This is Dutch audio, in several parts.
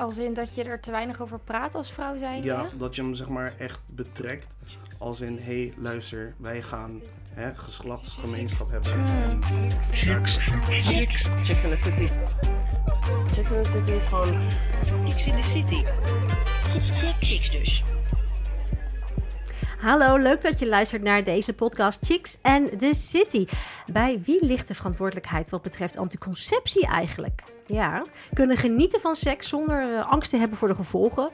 Als in dat je er te weinig over praat als vrouw zijn. Ja, dat je hem zeg maar echt betrekt. Als in, hé, hey, luister, wij gaan hè, geslachtsgemeenschap hebben. En Chicks. Chicks. Chicks in the City. Chicks in the City is gewoon... Chicks in the City. Chicks dus. Hallo, leuk dat je luistert naar deze podcast Chicks and the City. Bij wie ligt de verantwoordelijkheid wat betreft anticonceptie eigenlijk? Ja, kunnen genieten van seks zonder uh, angst te hebben voor de gevolgen.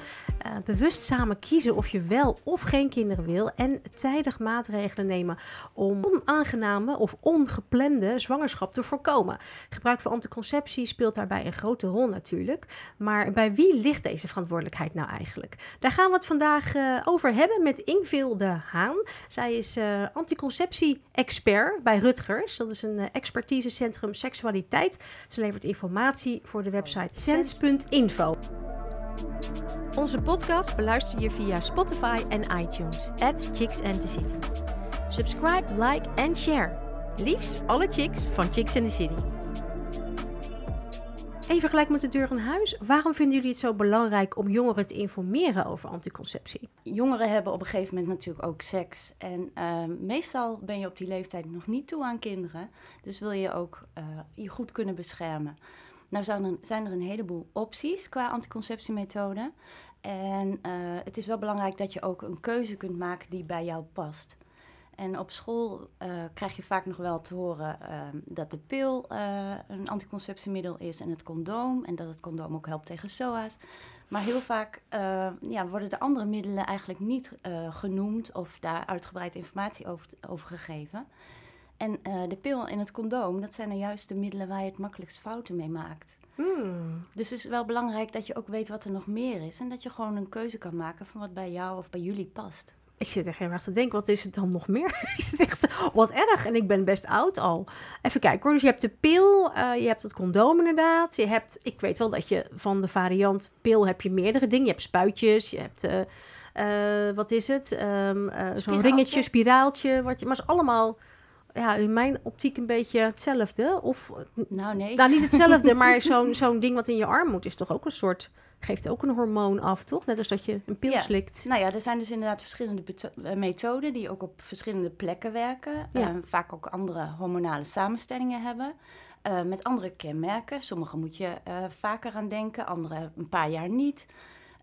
Uh, bewust samen kiezen of je wel of geen kinderen wil. En tijdig maatregelen nemen om onaangename of ongeplande zwangerschap te voorkomen. Gebruik van anticonceptie speelt daarbij een grote rol natuurlijk. Maar bij wie ligt deze verantwoordelijkheid nou eigenlijk? Daar gaan we het vandaag uh, over hebben met Ingvil de Haan. Zij is anticonceptie-expert bij Rutgers. Dat is een expertisecentrum seksualiteit. Ze levert informatie voor de website sens.info. Onze podcast beluister je via Spotify en iTunes. At Chicks and the City. Subscribe, like en share. Liefs alle chicks van Chicks and the City. Even gelijk met de deur in huis. Waarom vinden jullie het zo belangrijk om jongeren te informeren over anticonceptie? Jongeren hebben op een gegeven moment natuurlijk ook seks. En uh, meestal ben je op die leeftijd nog niet toe aan kinderen. Dus wil je ook uh, je goed kunnen beschermen. Nou zijn er, zijn er een heleboel opties qua anticonceptiemethoden. En uh, het is wel belangrijk dat je ook een keuze kunt maken die bij jou past. En op school uh, krijg je vaak nog wel te horen uh, dat de pil een anticonceptiemiddel is en het condoom. En dat het condoom ook helpt tegen SOA's. Maar heel vaak ja, worden de andere middelen eigenlijk niet genoemd of daar uitgebreid informatie over, over gegeven. En uh, de pil en het condoom, dat zijn nou juist de middelen waar je het makkelijkst fouten mee maakt. Hmm. Dus het is wel belangrijk dat je ook weet wat er nog meer is. En dat je gewoon een keuze kan maken van wat bij jou of bij jullie past. Ik zit echt heel erg te denken, wat is het dan nog meer? ik zit echt, wat erg. En ik ben best oud al. Even kijken hoor. Dus je hebt de pil, uh, je hebt het condoom inderdaad. Je hebt, ik weet wel dat je van de variant pil heb je meerdere dingen. Je hebt spuitjes, je hebt, uh, uh, wat is het? Um, Zo'n ringetje, spiraaltje. Wat je, maar het is allemaal ja, in mijn optiek een beetje hetzelfde. Of, nou, nee. Nou, niet hetzelfde, maar zo'n zo'n ding wat in je arm moet is toch ook een soort... Geeft ook een hormoon af, toch? Net als dat je een pil ja. slikt. Nou ja, er zijn dus inderdaad verschillende methoden die ook op verschillende plekken werken. Ja. Uh, vaak ook andere hormonale samenstellingen hebben. Uh, met andere kenmerken. Sommige moet je uh, vaker aan denken, andere een paar jaar niet.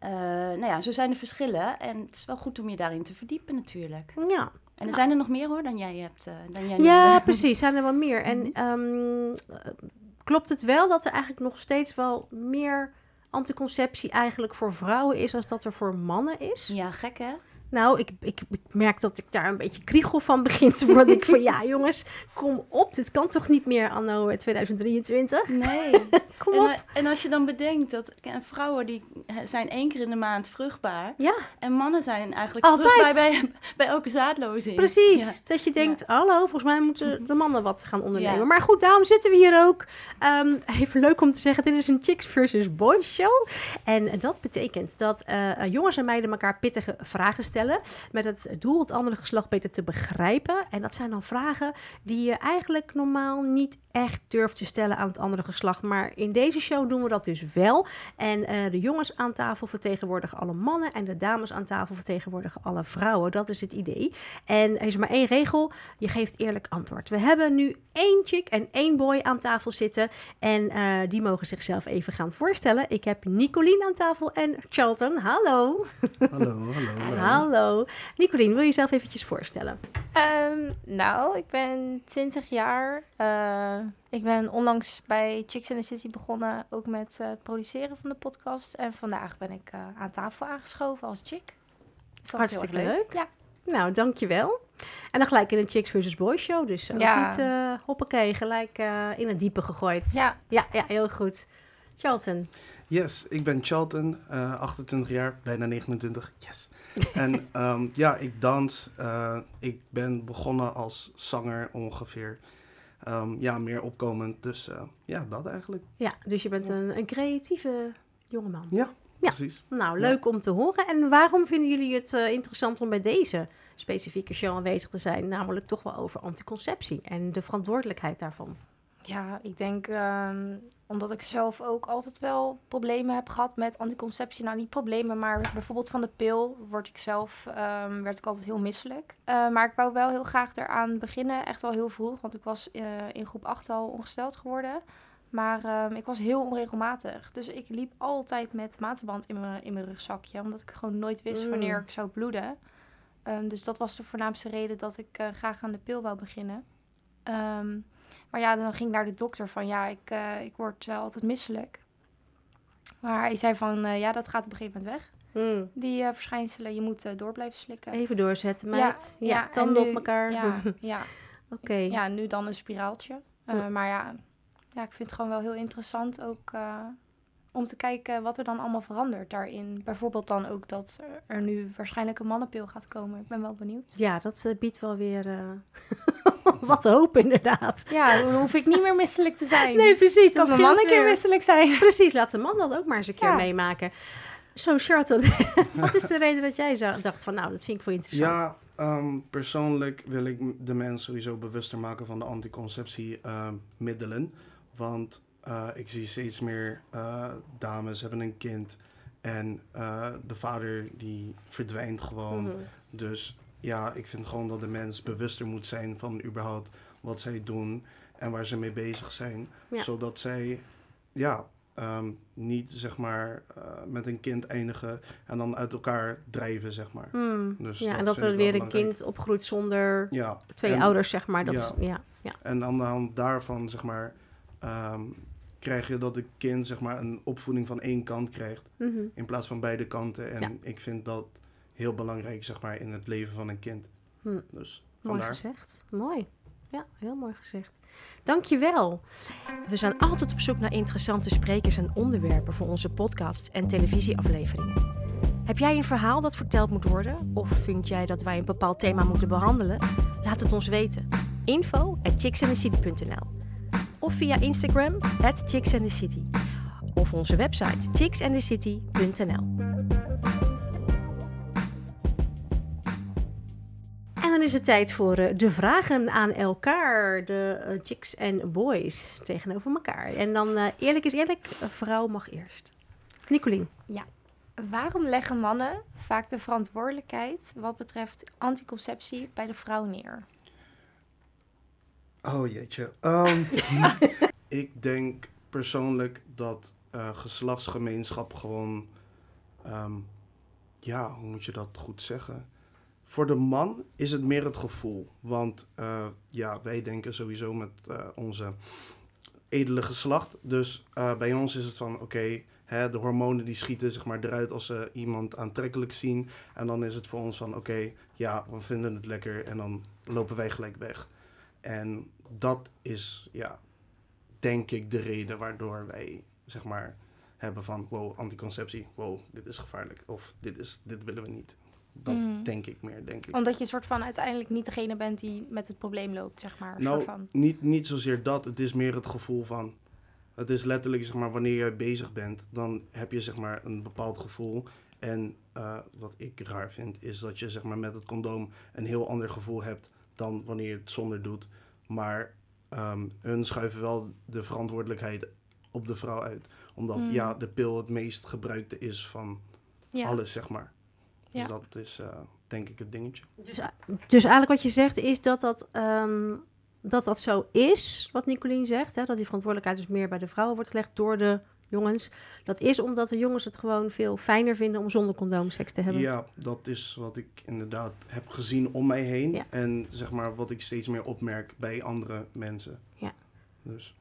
Uh, nou ja, zo zijn er verschillen. En het is wel goed om je daarin te verdiepen natuurlijk. Ja, en er zijn er nog meer hoor dan jij hebt. Uh, dan jij ja, nu, precies. Zijn er wel meer. En um, klopt het wel dat er eigenlijk nog steeds wel meer anticonceptie eigenlijk voor vrouwen is als dat er voor mannen is? Ja, gek hè? Nou, ik, ik, ik, merk dat ik daar een beetje kriegel van begin te worden. ik van, ja jongens, kom op. Dit kan toch niet meer anno 2023? Nee. kom en, op. En als je dan bedenkt dat vrouwen die zijn één keer in de maand vruchtbaar. Ja. En mannen zijn eigenlijk Altijd. vruchtbaar bij, bij elke zaadlozing. Precies. Ja. Dat je denkt, ja. hallo, volgens mij moeten de mannen wat gaan ondernemen. Ja. Maar goed, daarom zitten we hier ook. Um, even leuk om te zeggen, dit is een Chicks versus Boys show. En dat betekent dat uh, jongens en meiden elkaar pittige vragen stellen met het doel het andere geslacht beter te begrijpen. En dat zijn dan vragen die je eigenlijk normaal niet echt durft te stellen aan het andere geslacht. Maar in deze show doen we dat dus wel. En uh, de jongens aan tafel vertegenwoordigen alle mannen en de dames aan tafel vertegenwoordigen alle vrouwen. Dat is het idee. En er is maar één regel, je geeft eerlijk antwoord. We hebben nu één chick en één boy aan tafel zitten en uh, die mogen zichzelf even gaan voorstellen. Ik heb Nicolien aan tafel en Charlton. Hallo. Hallo, hallo. hallo. Hallo. Nicolien, wil je jezelf eventjes voorstellen? Um, nou, ik ben 20 jaar. Uh, ik ben onlangs bij Chicks in the City begonnen, ook met uh, het produceren van de podcast. En vandaag ben ik uh, aan tafel aangeschoven als chick. Dus dat Hartstikke leuk. leuk. Ja. Nou, dankjewel. En dan gelijk in een Chicks versus Boys show. Dus ook Ja. niet hoppakee, gelijk in het diepe gegooid. Ja. ja, ja heel goed. Charlton. Yes, ik ben Charlton, uh, 28 jaar, bijna 29. Yes. en um, ja, ik dans. Uh, ik ben begonnen als zanger ongeveer. Um, ja, meer opkomend. Dus uh, ja, dat eigenlijk. Ja, dus je bent een, een creatieve jongeman. Ja, Ja. precies. Nou, leuk om te horen. En waarom vinden jullie het uh, interessant om bij deze specifieke show aanwezig te zijn? Namelijk toch wel over anticonceptie en de verantwoordelijkheid daarvan. Ja, ik denk ehm, omdat ik zelf ook altijd wel problemen heb gehad met anticonceptie. Nou, niet problemen, maar bijvoorbeeld van de pil word ik zelf, ehm, werd ik altijd heel misselijk. Eh, maar ik wou wel heel graag eraan beginnen, echt wel heel vroeg. Want ik was eh, in groep 8 al ongesteld geworden. Maar ehm, ik was heel onregelmatig. Dus ik liep altijd met matenband in mijn, in mijn rugzakje. Omdat ik gewoon nooit wist wanneer ik zou bloeden. Ehm, dus dat was de voornaamste reden dat ik eh, graag aan de pil wou beginnen. Ehm, maar ja, dan ging ik naar de dokter van ja, ik, eh, ik word eh, altijd misselijk. Maar hij zei van eh, ja, dat gaat op een gegeven moment weg. Hmm. Die eh, verschijnselen, je moet door blijven slikken. Even doorzetten, meid. Ja, en tanden nu- op elkaar. Ja, ja, Oké. ja, nu dan een spiraaltje. Maar ja, ja, ik vind het gewoon wel heel interessant ook om te kijken wat er dan allemaal verandert daarin. Bijvoorbeeld dan ook dat er nu waarschijnlijk een mannenpil gaat komen. Ik ben wel benieuwd. Ja, dat eh, biedt wel weer eh, wat hoop, inderdaad. Ja, dan hoef ik niet meer misselijk te zijn. Nee, precies. kan dat mijn man een keer weer. misselijk zijn. Precies, laat de man dan ook maar eens een keer Ja. meemaken. Zo, Charlton, wat is de reden dat jij zo dacht van, nou, dat vind ik wel interessant? Ja, ehm, persoonlijk wil ik de mensen sowieso bewuster maken van de anticonceptiemiddelen. want eh, ik zie steeds meer eh, dames hebben een kind en eh, de vader die verdwijnt gewoon. Mhm. Dus ja, ik vind gewoon dat de mens bewuster moet zijn van überhaupt wat zij doen en waar ze mee bezig zijn. Ja. Zodat zij ja, ehm, niet zeg maar met een kind eindigen en dan uit elkaar drijven, zeg maar. Hmm. Dus ja, dat en dat er weer een kind opgroeit zonder Ja. twee en, ouders, zeg maar. Dat, ja. Ja, ja. En aan de hand daarvan, zeg maar, ehm, krijg je dat het kind, zeg maar, een opvoeding van één kant krijgt. Mhm. In plaats van beide kanten. En Ja. ik vind dat heel belangrijk, zeg maar, in het leven van een kind. Hm. Dus Mooi gezegd. Mooi. Ja, heel mooi gezegd. Dankjewel. We zijn altijd op zoek naar interessante sprekers en onderwerpen voor onze podcasts en televisieafleveringen. Heb jij een verhaal dat verteld moet worden? Of vind jij dat wij een bepaald thema moeten behandelen? Laat het ons weten. Info at Of via Instagram at chicksandthecity. Of onze website chicksandthecity.nl En dan is het tijd voor eh, de vragen aan elkaar. De eh, chicks en boys tegenover elkaar. En dan eh, eerlijk is eerlijk, vrouw mag eerst. Nicolien. Waarom leggen mannen vaak de verantwoordelijkheid wat betreft anticonceptie bij de vrouw neer? Oh jeetje. Ehm, ik denk persoonlijk dat eh, geslachtsgemeenschap gewoon, ehm, ja, hoe moet je dat goed zeggen? Voor de man is het meer het gevoel. Want eh, ja, wij denken sowieso met eh, onze edele geslacht. Dus bij ons is het van, oké, de hormonen die schieten zeg maar, eruit als ze iemand aantrekkelijk zien. En dan is het voor ons van, oké, ja, we vinden het lekker. En dan lopen wij gelijk weg. En dat is, ja, denk ik de reden waardoor wij, zeg maar, hebben van, wow, anticonceptie, wow, dit is gevaarlijk. Of dit, is, dit willen we niet. Dat Mhm. denk ik meer, denk ik. Omdat je soort van uiteindelijk niet degene bent die met het probleem loopt, zeg maar. Nou, soort van. niet, niet zozeer dat. Het is meer het gevoel van... Het is letterlijk, zeg maar, wanneer je bezig bent... dan heb je, zeg maar, een bepaald gevoel. En eh, wat ik raar vind, is dat je, zeg maar, met het condoom... een heel ander gevoel hebt dan wanneer je het zonder doet. Maar ehm, hun schuiven wel de verantwoordelijkheid op de vrouw uit. Omdat, Mm. ja, de pil het meest gebruikte is van Ja. alles, zeg maar. Dus Ja. dat is, eh, denk ik, het dingetje. Dus, dus eigenlijk wat je zegt is dat dat, ehm, dat, dat zo is, wat Nicolien zegt. Hè, dat die verantwoordelijkheid dus meer bij de vrouwen wordt gelegd door de jongens. Dat is omdat de jongens het gewoon veel fijner vinden om zonder condoom seks te hebben. Ja, dat is wat ik inderdaad heb gezien om mij heen. Ja. En zeg maar wat ik steeds meer opmerk bij andere mensen. Ja. Dus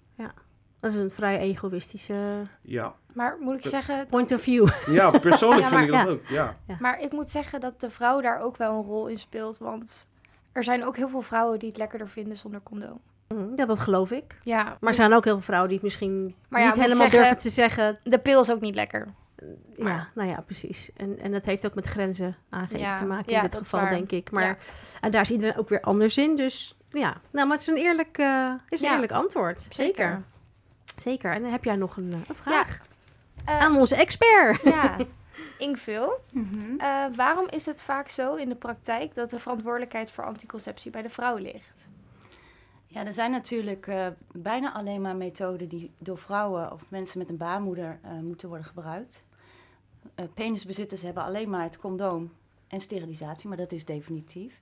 Dat is een vrij egoïstische ja, Maar moet ik zeggen... point of view. ja persoonlijk Ja, vind ik dat ja. ook. Ja. Maar ik moet zeggen dat de vrouw daar ook wel een rol in speelt. Want er zijn ook heel veel vrouwen die het lekkerder vinden zonder condoom. Mhm, Ja, dat geloof ik. Ja, Maar er dus zijn ook heel veel vrouwen die het misschien Maar ja, niet helemaal zeggen- durven te zeggen. de pil is ook niet lekker. Ja, nou ja, precies. En, en dat heeft ook met grenzen aangeven Ja, te maken ja, in dit geval, denk ik. Maar Ja. en daar is iedereen ook weer anders in. Dus ja, nou, maar het is een eerlijk, eh, is een Ja. eerlijk antwoord. Zeker. Zeker. En dan heb jij nog een, eh, een vraag Eh, aan onze expert. ja. Ingvul. Mhm. Eh, waarom is het vaak zo in de praktijk dat de verantwoordelijkheid voor anticonceptie bij de vrouw ligt? Ja, er zijn natuurlijk eh, bijna alleen maar methoden die door vrouwen of mensen met een baarmoeder eh, moeten worden gebruikt. Eh, penisbezitters hebben alleen maar het condoom en sterilisatie, maar dat is definitief.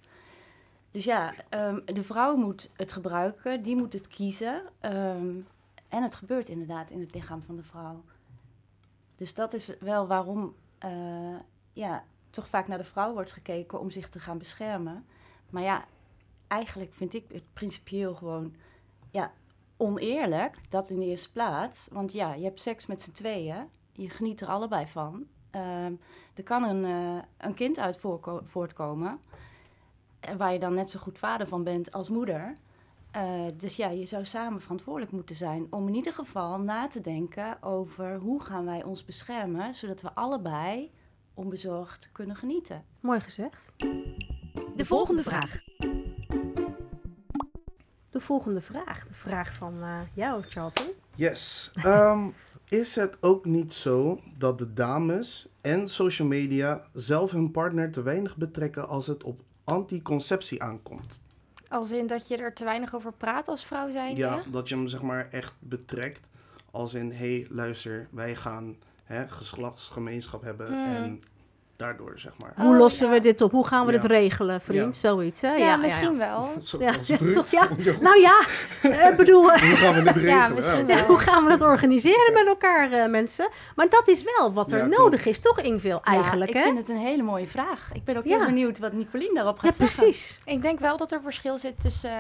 Dus ja, ehm, de vrouw moet het gebruiken, die moet het kiezen. ehm, en het gebeurt inderdaad in het lichaam van de vrouw. Dus dat is wel waarom ja, toch vaak naar de vrouw wordt gekeken om zich te gaan beschermen. Maar ja, eigenlijk vind ik het principieel gewoon ja, oneerlijk, dat in de eerste plaats. Want ja, je hebt seks met z'n tweeën, je geniet er allebei van. Ehm, er kan een, eh, een kind uit voortkomen, eh, waar je dan net zo goed vader van bent als moeder. Eh, dus ja, je zou samen verantwoordelijk moeten zijn om in ieder geval na te denken over hoe gaan wij ons beschermen, zodat we allebei onbezorgd kunnen genieten. Mooi gezegd. De volgende vraag. De volgende vraag. De vraag van eh, jou, Charlton. Yes. Ehm, is het ook niet zo dat de dames en social media zelf hun partner te weinig betrekken als het op anticonceptie aankomt? Als in dat je er te weinig over praat als vrouw zijn. Ja, dat je hem zeg maar echt betrekt als in, hé, hey, luister, wij gaan hè, geslachtsgemeenschap hebben Mm. en daardoor zeg maar. Hoe Oh, lossen ja. we dit op? Hoe gaan we Ja. dit regelen, vriend? Zoiets, hè? Ja, misschien wel. Ja, ja, toch, ja. Nou ja, ik bedoel, eh, Hoe gaan we dit regelen? Ja, misschien wel. ja, hoe gaan we dat organiseren met elkaar, eh, mensen? Maar dat is wel wat er Ja, nodig is, toch, Ingeveel, eigenlijk, ja, ik hè? vind het een hele mooie vraag. Ik ben ook Ja. heel benieuwd wat Nicolien daarop Ja, gaat zeggen. precies. Ik denk wel dat er verschil zit tussen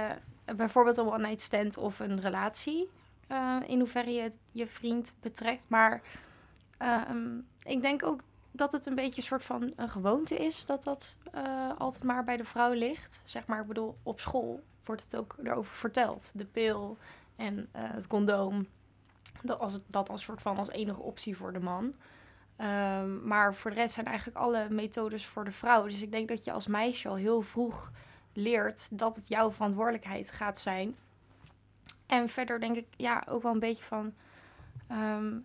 eh, bijvoorbeeld een one-night stand of een relatie. eh, in hoeverre je je vriend betrekt. Maar ehm, ik denk ook dat het een beetje een soort van een gewoonte is dat dat eh, altijd maar bij de vrouw ligt. Zeg maar, ik bedoel, op school wordt het ook erover verteld. De pil en eh, het condoom. Dat als, dat als soort van als enige optie voor de man. Ehm, maar voor de rest zijn eigenlijk alle methodes voor de vrouw. Dus ik denk dat je als meisje al heel vroeg leert dat het jouw verantwoordelijkheid gaat zijn. En verder denk ik ja, ook wel een beetje van. ehm,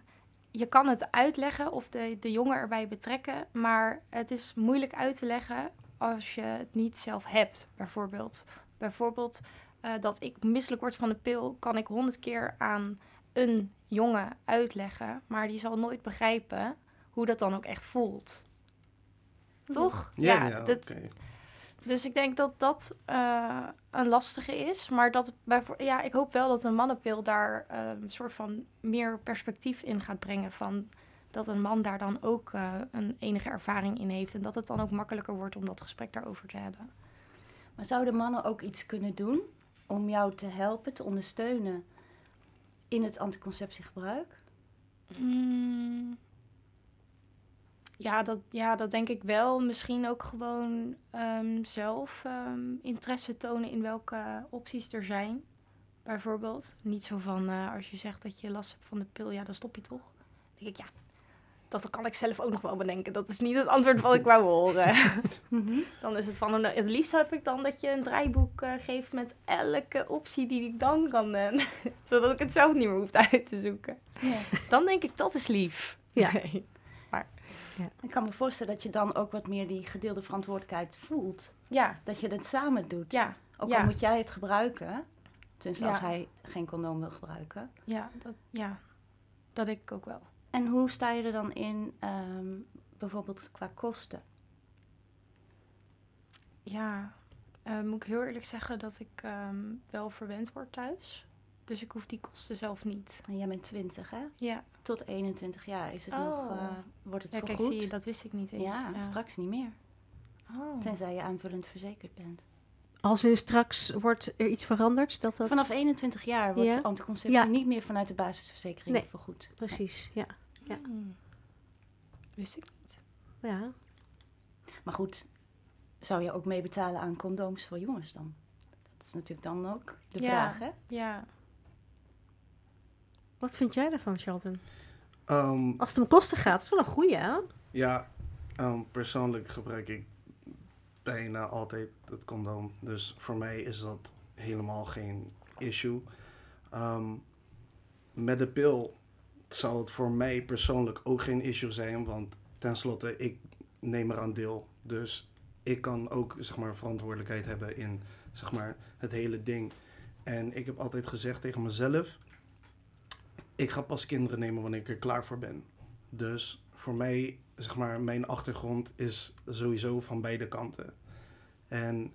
je kan het uitleggen of de, de jongen erbij betrekken, maar het is moeilijk uit te leggen als je het niet zelf hebt, bijvoorbeeld. Bijvoorbeeld eh, dat ik misselijk word van de pil, kan ik honderd keer aan een jongen uitleggen, maar die zal nooit begrijpen hoe dat dan ook echt voelt. Toch? Ja, ja, dat. Dus ik denk dat dat eh, een lastige is. Maar dat ja, ik hoop wel dat een mannenpil daar eh, een soort van meer perspectief in gaat brengen. Van dat een man daar dan ook eh, een enige ervaring in heeft. En dat het dan ook makkelijker wordt om dat gesprek daarover te hebben. Maar zouden mannen ook iets kunnen doen om jou te helpen, te ondersteunen in het anticonceptiegebruik? Hmm. Ja, dat, ja, dat denk ik wel. Misschien ook gewoon ehm, zelf ehm, interesse tonen in welke opties er zijn. Bijvoorbeeld. Niet zo van eh, als je zegt dat je last hebt van de pil, ja, dan stop je toch. Dan denk ik, ja, dat kan ik zelf ook nog wel bedenken. Dat is niet het antwoord wat ik wou horen. dan is het van, nou, het liefst heb ik dan dat je een draaiboek eh, geeft met elke optie die ik dan kan. eh, zodat ik het zelf niet meer hoef uit te zoeken. Ja. Dan denk ik, dat is lief. Ja. Nee. Ik kan me voorstellen dat je dan ook wat meer die gedeelde verantwoordelijkheid voelt. Ja, Dat je het samen doet. ja, Ook ja. al moet jij het gebruiken. Tenminste, Ja. als hij geen condoom wil gebruiken. ja, dat, ja, dat denk ik ook wel. En hoe sta je er dan in, ehm, bijvoorbeeld qua kosten? Ja, eh, moet ik heel eerlijk zeggen dat ik ehm, wel verwend word thuis. Dus ik hoef die kosten zelf niet. En jij bent 20, hè? Ja, Tot 21 jaar is het Oh. nog, eh, wordt het ja kijk, vergoed. zie je, dat wist ik niet eens. ja, straks niet meer. Oh. Tenzij je aanvullend verzekerd bent. Als in straks wordt er iets veranderd, dat dat... Vanaf 21 jaar wordt Ja. anticonceptie Ja. niet meer vanuit de basisverzekering Nee. vergoed. Precies, ja. Ja. Hmm. Wist ik niet. ja. Maar goed, zou je ook meebetalen aan condooms voor jongens dan? Dat is natuurlijk dan ook de Ja. vraag, hè? Ja, Wat vind jij daarvan, Charlton? Ehm, Als het om kosten gaat, is wel een goeie, hè? ja, ehm, persoonlijk gebruik ik bijna altijd het condoom. Dus voor mij is dat helemaal geen issue. Ehm, met de pil zou het voor mij persoonlijk ook geen issue zijn. Want tenslotte, ik neem eraan deel. Dus ik kan ook zeg maar, verantwoordelijkheid hebben in zeg maar, het hele ding. En ik heb altijd gezegd tegen mezelf: ik ga pas kinderen nemen wanneer ik er klaar voor ben. Dus voor mij, zeg maar, mijn achtergrond is sowieso van beide kanten. En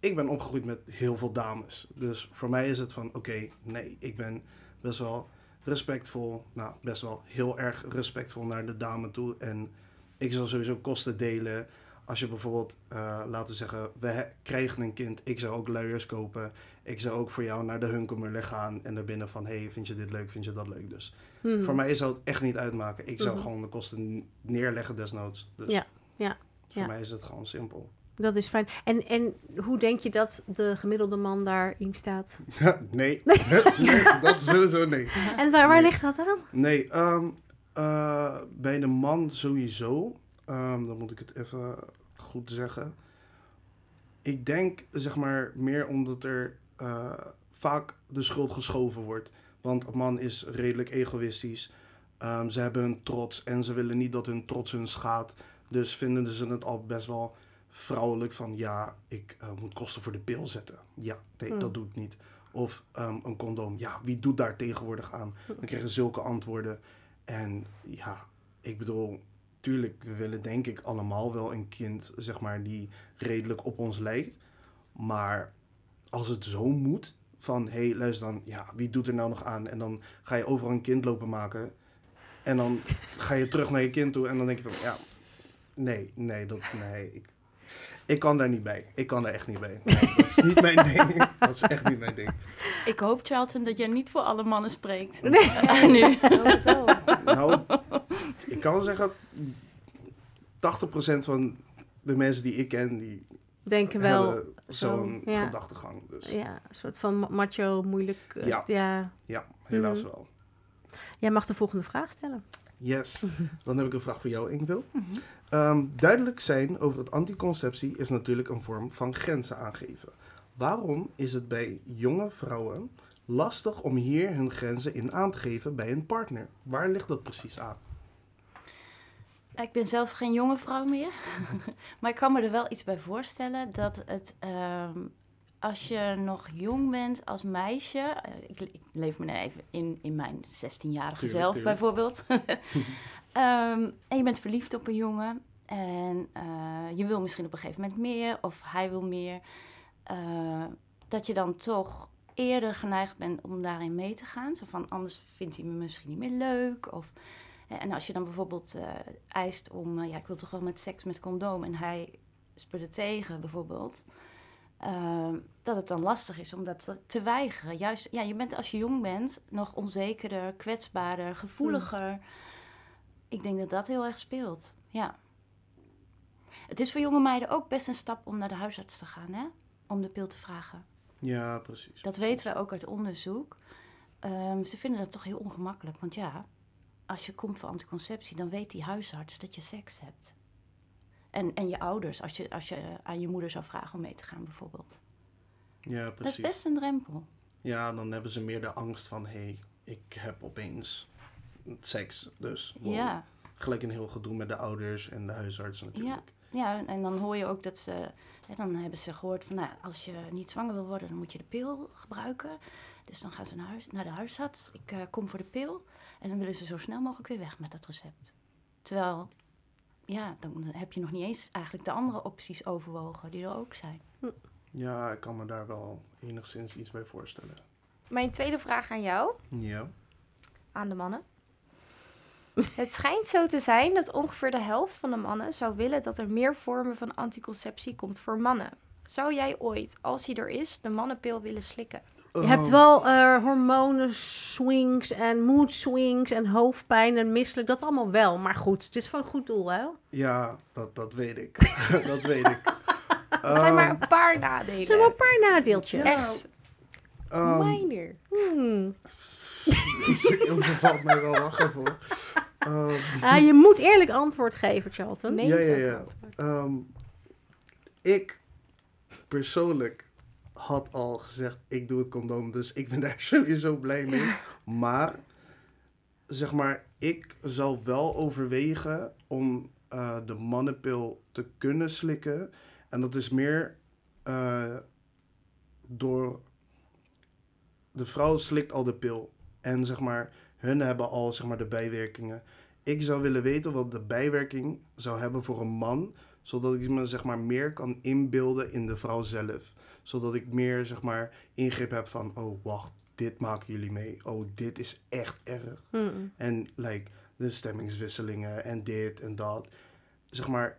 ik ben opgegroeid met heel veel dames. Dus voor mij is het van: oké, nee, ik ben best wel respectvol. Nou, best wel heel erg respectvol naar de dame toe. En ik zal sowieso kosten delen. Als je bijvoorbeeld, eh, laten zeggen, we krijgen een kind. Ik zou ook luiers kopen. Ik zou ook voor jou naar de Hunkemuller gaan. En daar binnen van, hey, vind je dit leuk, vind je dat leuk? Dus Hmm. voor mij zou het echt niet uitmaken. Ik zou Mhm. gewoon de kosten neerleggen desnoods. Dus Ja, ja, Voor ja. mij is het gewoon simpel. Dat is fijn. En, en hoe denk je dat de gemiddelde man daarin staat? nee. nee, dat sowieso nee. En waar, waar Nee. ligt dat aan? Nee, ehm, eh, bij de man sowieso. Ehm, dan moet ik het even goed zeggen. Ik denk, zeg maar, meer omdat er eh, vaak de schuld geschoven wordt. Want een man is redelijk egoïstisch. Ehm, ze hebben hun trots en ze willen niet dat hun trots hun schaadt. Dus vinden ze het al best wel vrouwelijk van... ja, ik eh, moet kosten voor de pil zetten. Ja, nee, Hmm. dat doe ik niet. Of ehm, een condoom. Ja, wie doet daar tegenwoordig aan? Dan krijgen ze zulke antwoorden. En ja, ik bedoel, tuurlijk, we willen denk ik allemaal wel een kind, zeg maar, die redelijk op ons lijkt. Maar als het zo moet, van hé, hey, luister dan, ja, wie doet er nou nog aan? En dan ga je overal een kind lopen maken. En dan ga je terug naar je kind toe en dan denk je van, ja, nee, nee, dat, nee, ik, ik kan daar niet bij. Ik kan daar echt niet bij. Nee, dat is niet mijn ding. Dat is echt niet mijn ding. Ik hoop, Charlton, dat jij niet voor alle mannen spreekt. Nee. nu. Hoezo? Nou, ik kan zeggen, 80% van de mensen die ik ken, die Denken wel, zo'n zo, ja. gedachtegang. Dus ja, een soort van ma- macho, moeilijk. eh, Ja. ja. helaas Mhm. wel. Jij mag de volgende vraag stellen. Yes, dan heb ik een vraag voor jou, Ingvil. Mhm. Ehm, duidelijk zijn over het anticonceptie is natuurlijk een vorm van grenzen aangeven. Waarom is het bij jonge vrouwen lastig om hier hun grenzen in aan te geven bij een partner? Waar ligt dat precies aan? Ik ben zelf geen jonge vrouw meer. maar ik kan me er wel iets bij voorstellen dat het. ehm, als je nog jong bent als meisje. eh, ik, ik leef me nou even in, in mijn 16-jarige Tuurlijk, zelf tuurlijk. bijvoorbeeld. Ehm, en je bent verliefd op een jongen. En eh, je wil misschien op een gegeven moment meer. Of hij wil meer. eh, dat je dan toch eerder geneigd bent om daarin mee te gaan. Zo van, anders vindt hij me misschien niet meer leuk. Of en als je dan bijvoorbeeld eh, eist om, eh, ja, ik wil toch wel met seks met condoom en hij spurt het tegen bijvoorbeeld, ehm, dat het dan lastig is om dat te- te weigeren. Juist, ja, je bent als je jong bent nog onzekerder, kwetsbaarder, gevoeliger. Ik denk dat dat heel erg speelt, ja. Het is voor jonge meiden ook best een stap om naar de huisarts te gaan, hè? Om de pil te vragen. Ja, precies. Dat weten we ook uit onderzoek. Ehm, ze vinden dat toch heel ongemakkelijk. Want ja, als je komt voor anticonceptie, dan weet die huisarts dat je seks hebt. En, en je ouders, als je, als je aan je moeder zou vragen om mee te gaan, bijvoorbeeld. Ja, Dat is precies. best een drempel. Ja, dan hebben ze meer de angst van, hé, hey, ik heb opeens seks. Dus wow. Ja, gelijk een heel gedoe met de ouders en de huisarts natuurlijk. ja, en- en dan hoor je ook dat ze. Hè, dan hebben ze gehoord van, nou, als je niet zwanger wil worden, dan moet je de pil gebruiken. Dus dan gaan ze naar, huis, naar de huisarts. Ik eh, kom voor de pil. En dan willen ze zo snel mogelijk weer weg met dat recept. Terwijl, ja, dan heb je nog niet eens eigenlijk de andere opties overwogen die er ook zijn. Ja, ik kan me daar wel enigszins iets bij voorstellen. Mijn tweede vraag aan jou, Ja. aan de mannen. Het schijnt zo te zijn dat ongeveer de helft van de mannen zou willen dat er meer vormen van anticonceptie komt voor mannen. Zou jij ooit, als hij er is, de mannenpil willen slikken? Je hebt wel eh, hormonen swings en mood swings en hoofdpijn en misselijk. Dat allemaal wel. Maar goed, het is voor een goed doel, hè? Ja, dat, dat weet ik. dat weet ik. Het zijn maar een paar nadelen. Er zijn wel een paar nadeeltjes. Echt Ehm, minor. Hmm. ik overvalt mij wel lachen voor. Ehm, Ah, je moet eerlijk antwoord geven, Charlton. Nee, ja, is ja, ja. Ehm, ik persoonlijk had al gezegd, ik doe het condoom, dus ik ben daar sowieso blij mee. Maar, zeg maar, ik zal wel overwegen om eh, de mannenpil te kunnen slikken. En dat is meer eh, door de vrouw slikt al de pil. En zeg maar, hun hebben al zeg maar de bijwerkingen. Ik zou willen weten wat de bijwerking zou hebben voor een man. Zodat ik me zeg maar meer kan inbeelden in de vrouw zelf. Zodat ik meer zeg maar ingrip heb van, oh wacht, dit maken jullie mee. Oh, dit is echt erg. Mm. En like, de stemmingswisselingen en dit en dat. Zeg maar,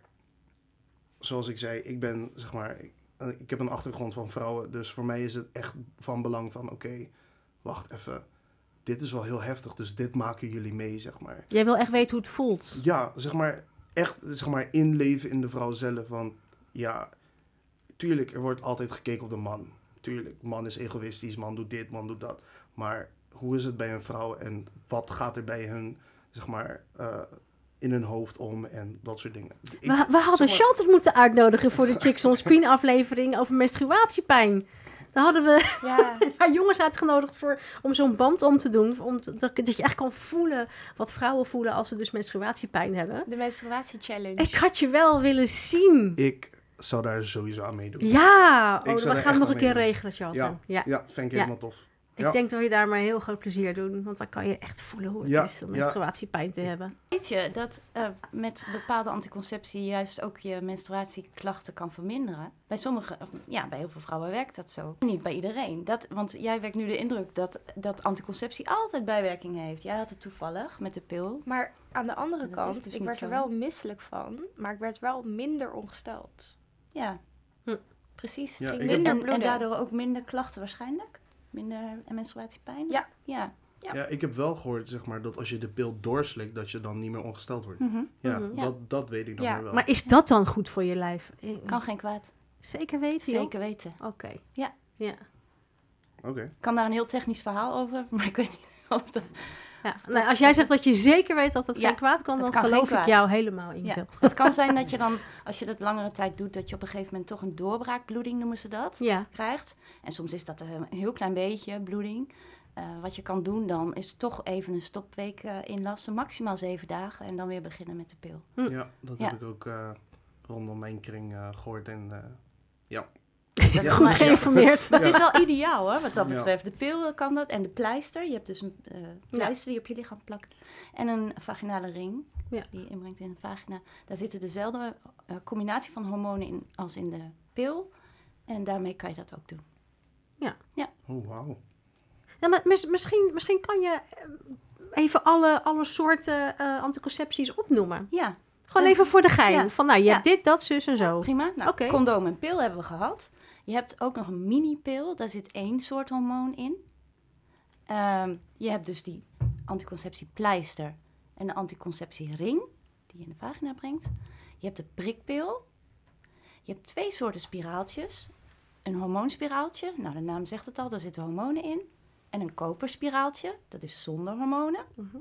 zoals ik zei, ik ben, zeg maar, ik, eh, ik heb een achtergrond van vrouwen. Dus voor mij is het echt van belang van, oké, wacht even. Dit is wel heel heftig, dus dit maken jullie mee, zeg maar. Jij wil echt weten hoe het voelt. Ja, zeg maar, echt, zeg maar, inleven in de vrouw zelf. Want ja, tuurlijk, er wordt altijd gekeken op de man. Tuurlijk, man is egoïstisch, man doet dit, man doet dat. Maar hoe is het bij een vrouw en wat gaat er bij hun, zeg maar, eh, in hun hoofd om en dat soort dingen. Ik- We, we hadden zeg maar- Chantal moeten uitnodigen voor de Chicks on Screen aflevering over menstruatiepijn. Dan hadden we Ja, haar jongens uitgenodigd voor, om zo'n band om te doen. Om te- dat, dat je echt kan voelen wat vrouwen voelen als ze dus menstruatiepijn hebben. de menstruatie challenge. Ik had je wel willen zien. Ik zou daar sowieso aan meedoen. Ja, Ik oh, we gaan echt nog een keer regelen, Chantal. Ja, Ja. ja, vind ik Ja. helemaal tof. Ik Ja. denk dat we daar maar heel groot plezier doen. Want dan kan je echt voelen hoe het Ja, is om ja. menstruatiepijn te hebben. Weet je dat eh, met bepaalde anticonceptie juist ook je menstruatieklachten kan verminderen? Bij sommige, of, ja, bij heel veel vrouwen werkt dat zo. Niet bij iedereen. Dat, want jij wekt nu de indruk dat, dat anticonceptie altijd bijwerkingen heeft. Jij had het toevallig met de pil. Maar aan de andere Dat kant, dus ik werd er wel misselijk van, maar ik werd wel minder ongesteld. Ja, Hm. precies. Ja, Ging ik heb- minder en, daardoor ook minder klachten waarschijnlijk? Minder menstruatiepijn? Ja. Ja. Ja. Ja, ik heb wel gehoord, zeg maar, dat als je de pil doorslikt, dat je dan niet meer ongesteld wordt. Mhm. Ja, Mhm. Ja. Dat, dat weet ik dan Ja, wel. Maar is dat dan goed voor je lijf? Eh, Kan geen kwaad. Zeker weten, joh? Zeker weten. Oké. Ja. Ja. Oké. Ik kan daar een heel technisch verhaal over, maar ik weet niet of dat... Ja, nou, als jij zegt dat je zeker weet dat het Ja, geen kwaad kan, dan kan geloof ik jou helemaal in. Ja. Het kan zijn dat je dan, als je dat langere tijd doet, dat je op een gegeven moment toch een doorbraakbloeding, noemen ze dat, Ja. krijgt. En soms is dat een heel klein beetje bloeding. Eh, wat je kan doen dan, is toch even een stopweek eh, inlassen, maximaal zeven dagen, en dan weer beginnen met de pil. Hm. Ja, dat Ja. heb ik ook eh, rondom mijn kring eh, gehoord. En eh, ja. Dat Ja. Goed geïnformeerd. Maar het is wel ideaal hoor, wat dat Ja. betreft. De pil kan dat en de pleister. Je hebt dus een eh, pleister die je op je lichaam plakt. En een vaginale ring Ja. die je inbrengt in de vagina. Daar zitten dezelfde eh, combinatie van hormonen in als in de pil. En daarmee kan je dat ook doen. Oh, wauw. Ja, maar mis- misschien, misschien kan je eh, even alle, alle soorten eh, anticoncepties opnoemen. Ja, Gewoon Ja. even voor de gein. Ja. Van nou, je Ja. hebt dit, dat, zus en zo. prima. Nou, Oké. condoom en pil hebben we gehad. Je hebt ook nog een mini-pil. Daar zit één soort hormoon in. Ehm, je hebt dus die anticonceptiepleister en de anticonceptiering die je in de vagina brengt. Je hebt de prikpil. Je hebt twee soorten spiraaltjes. Een hormoonspiraaltje, nou de naam zegt het al, daar zitten hormonen in. En een koperspiraaltje, dat is zonder hormonen. Mhm.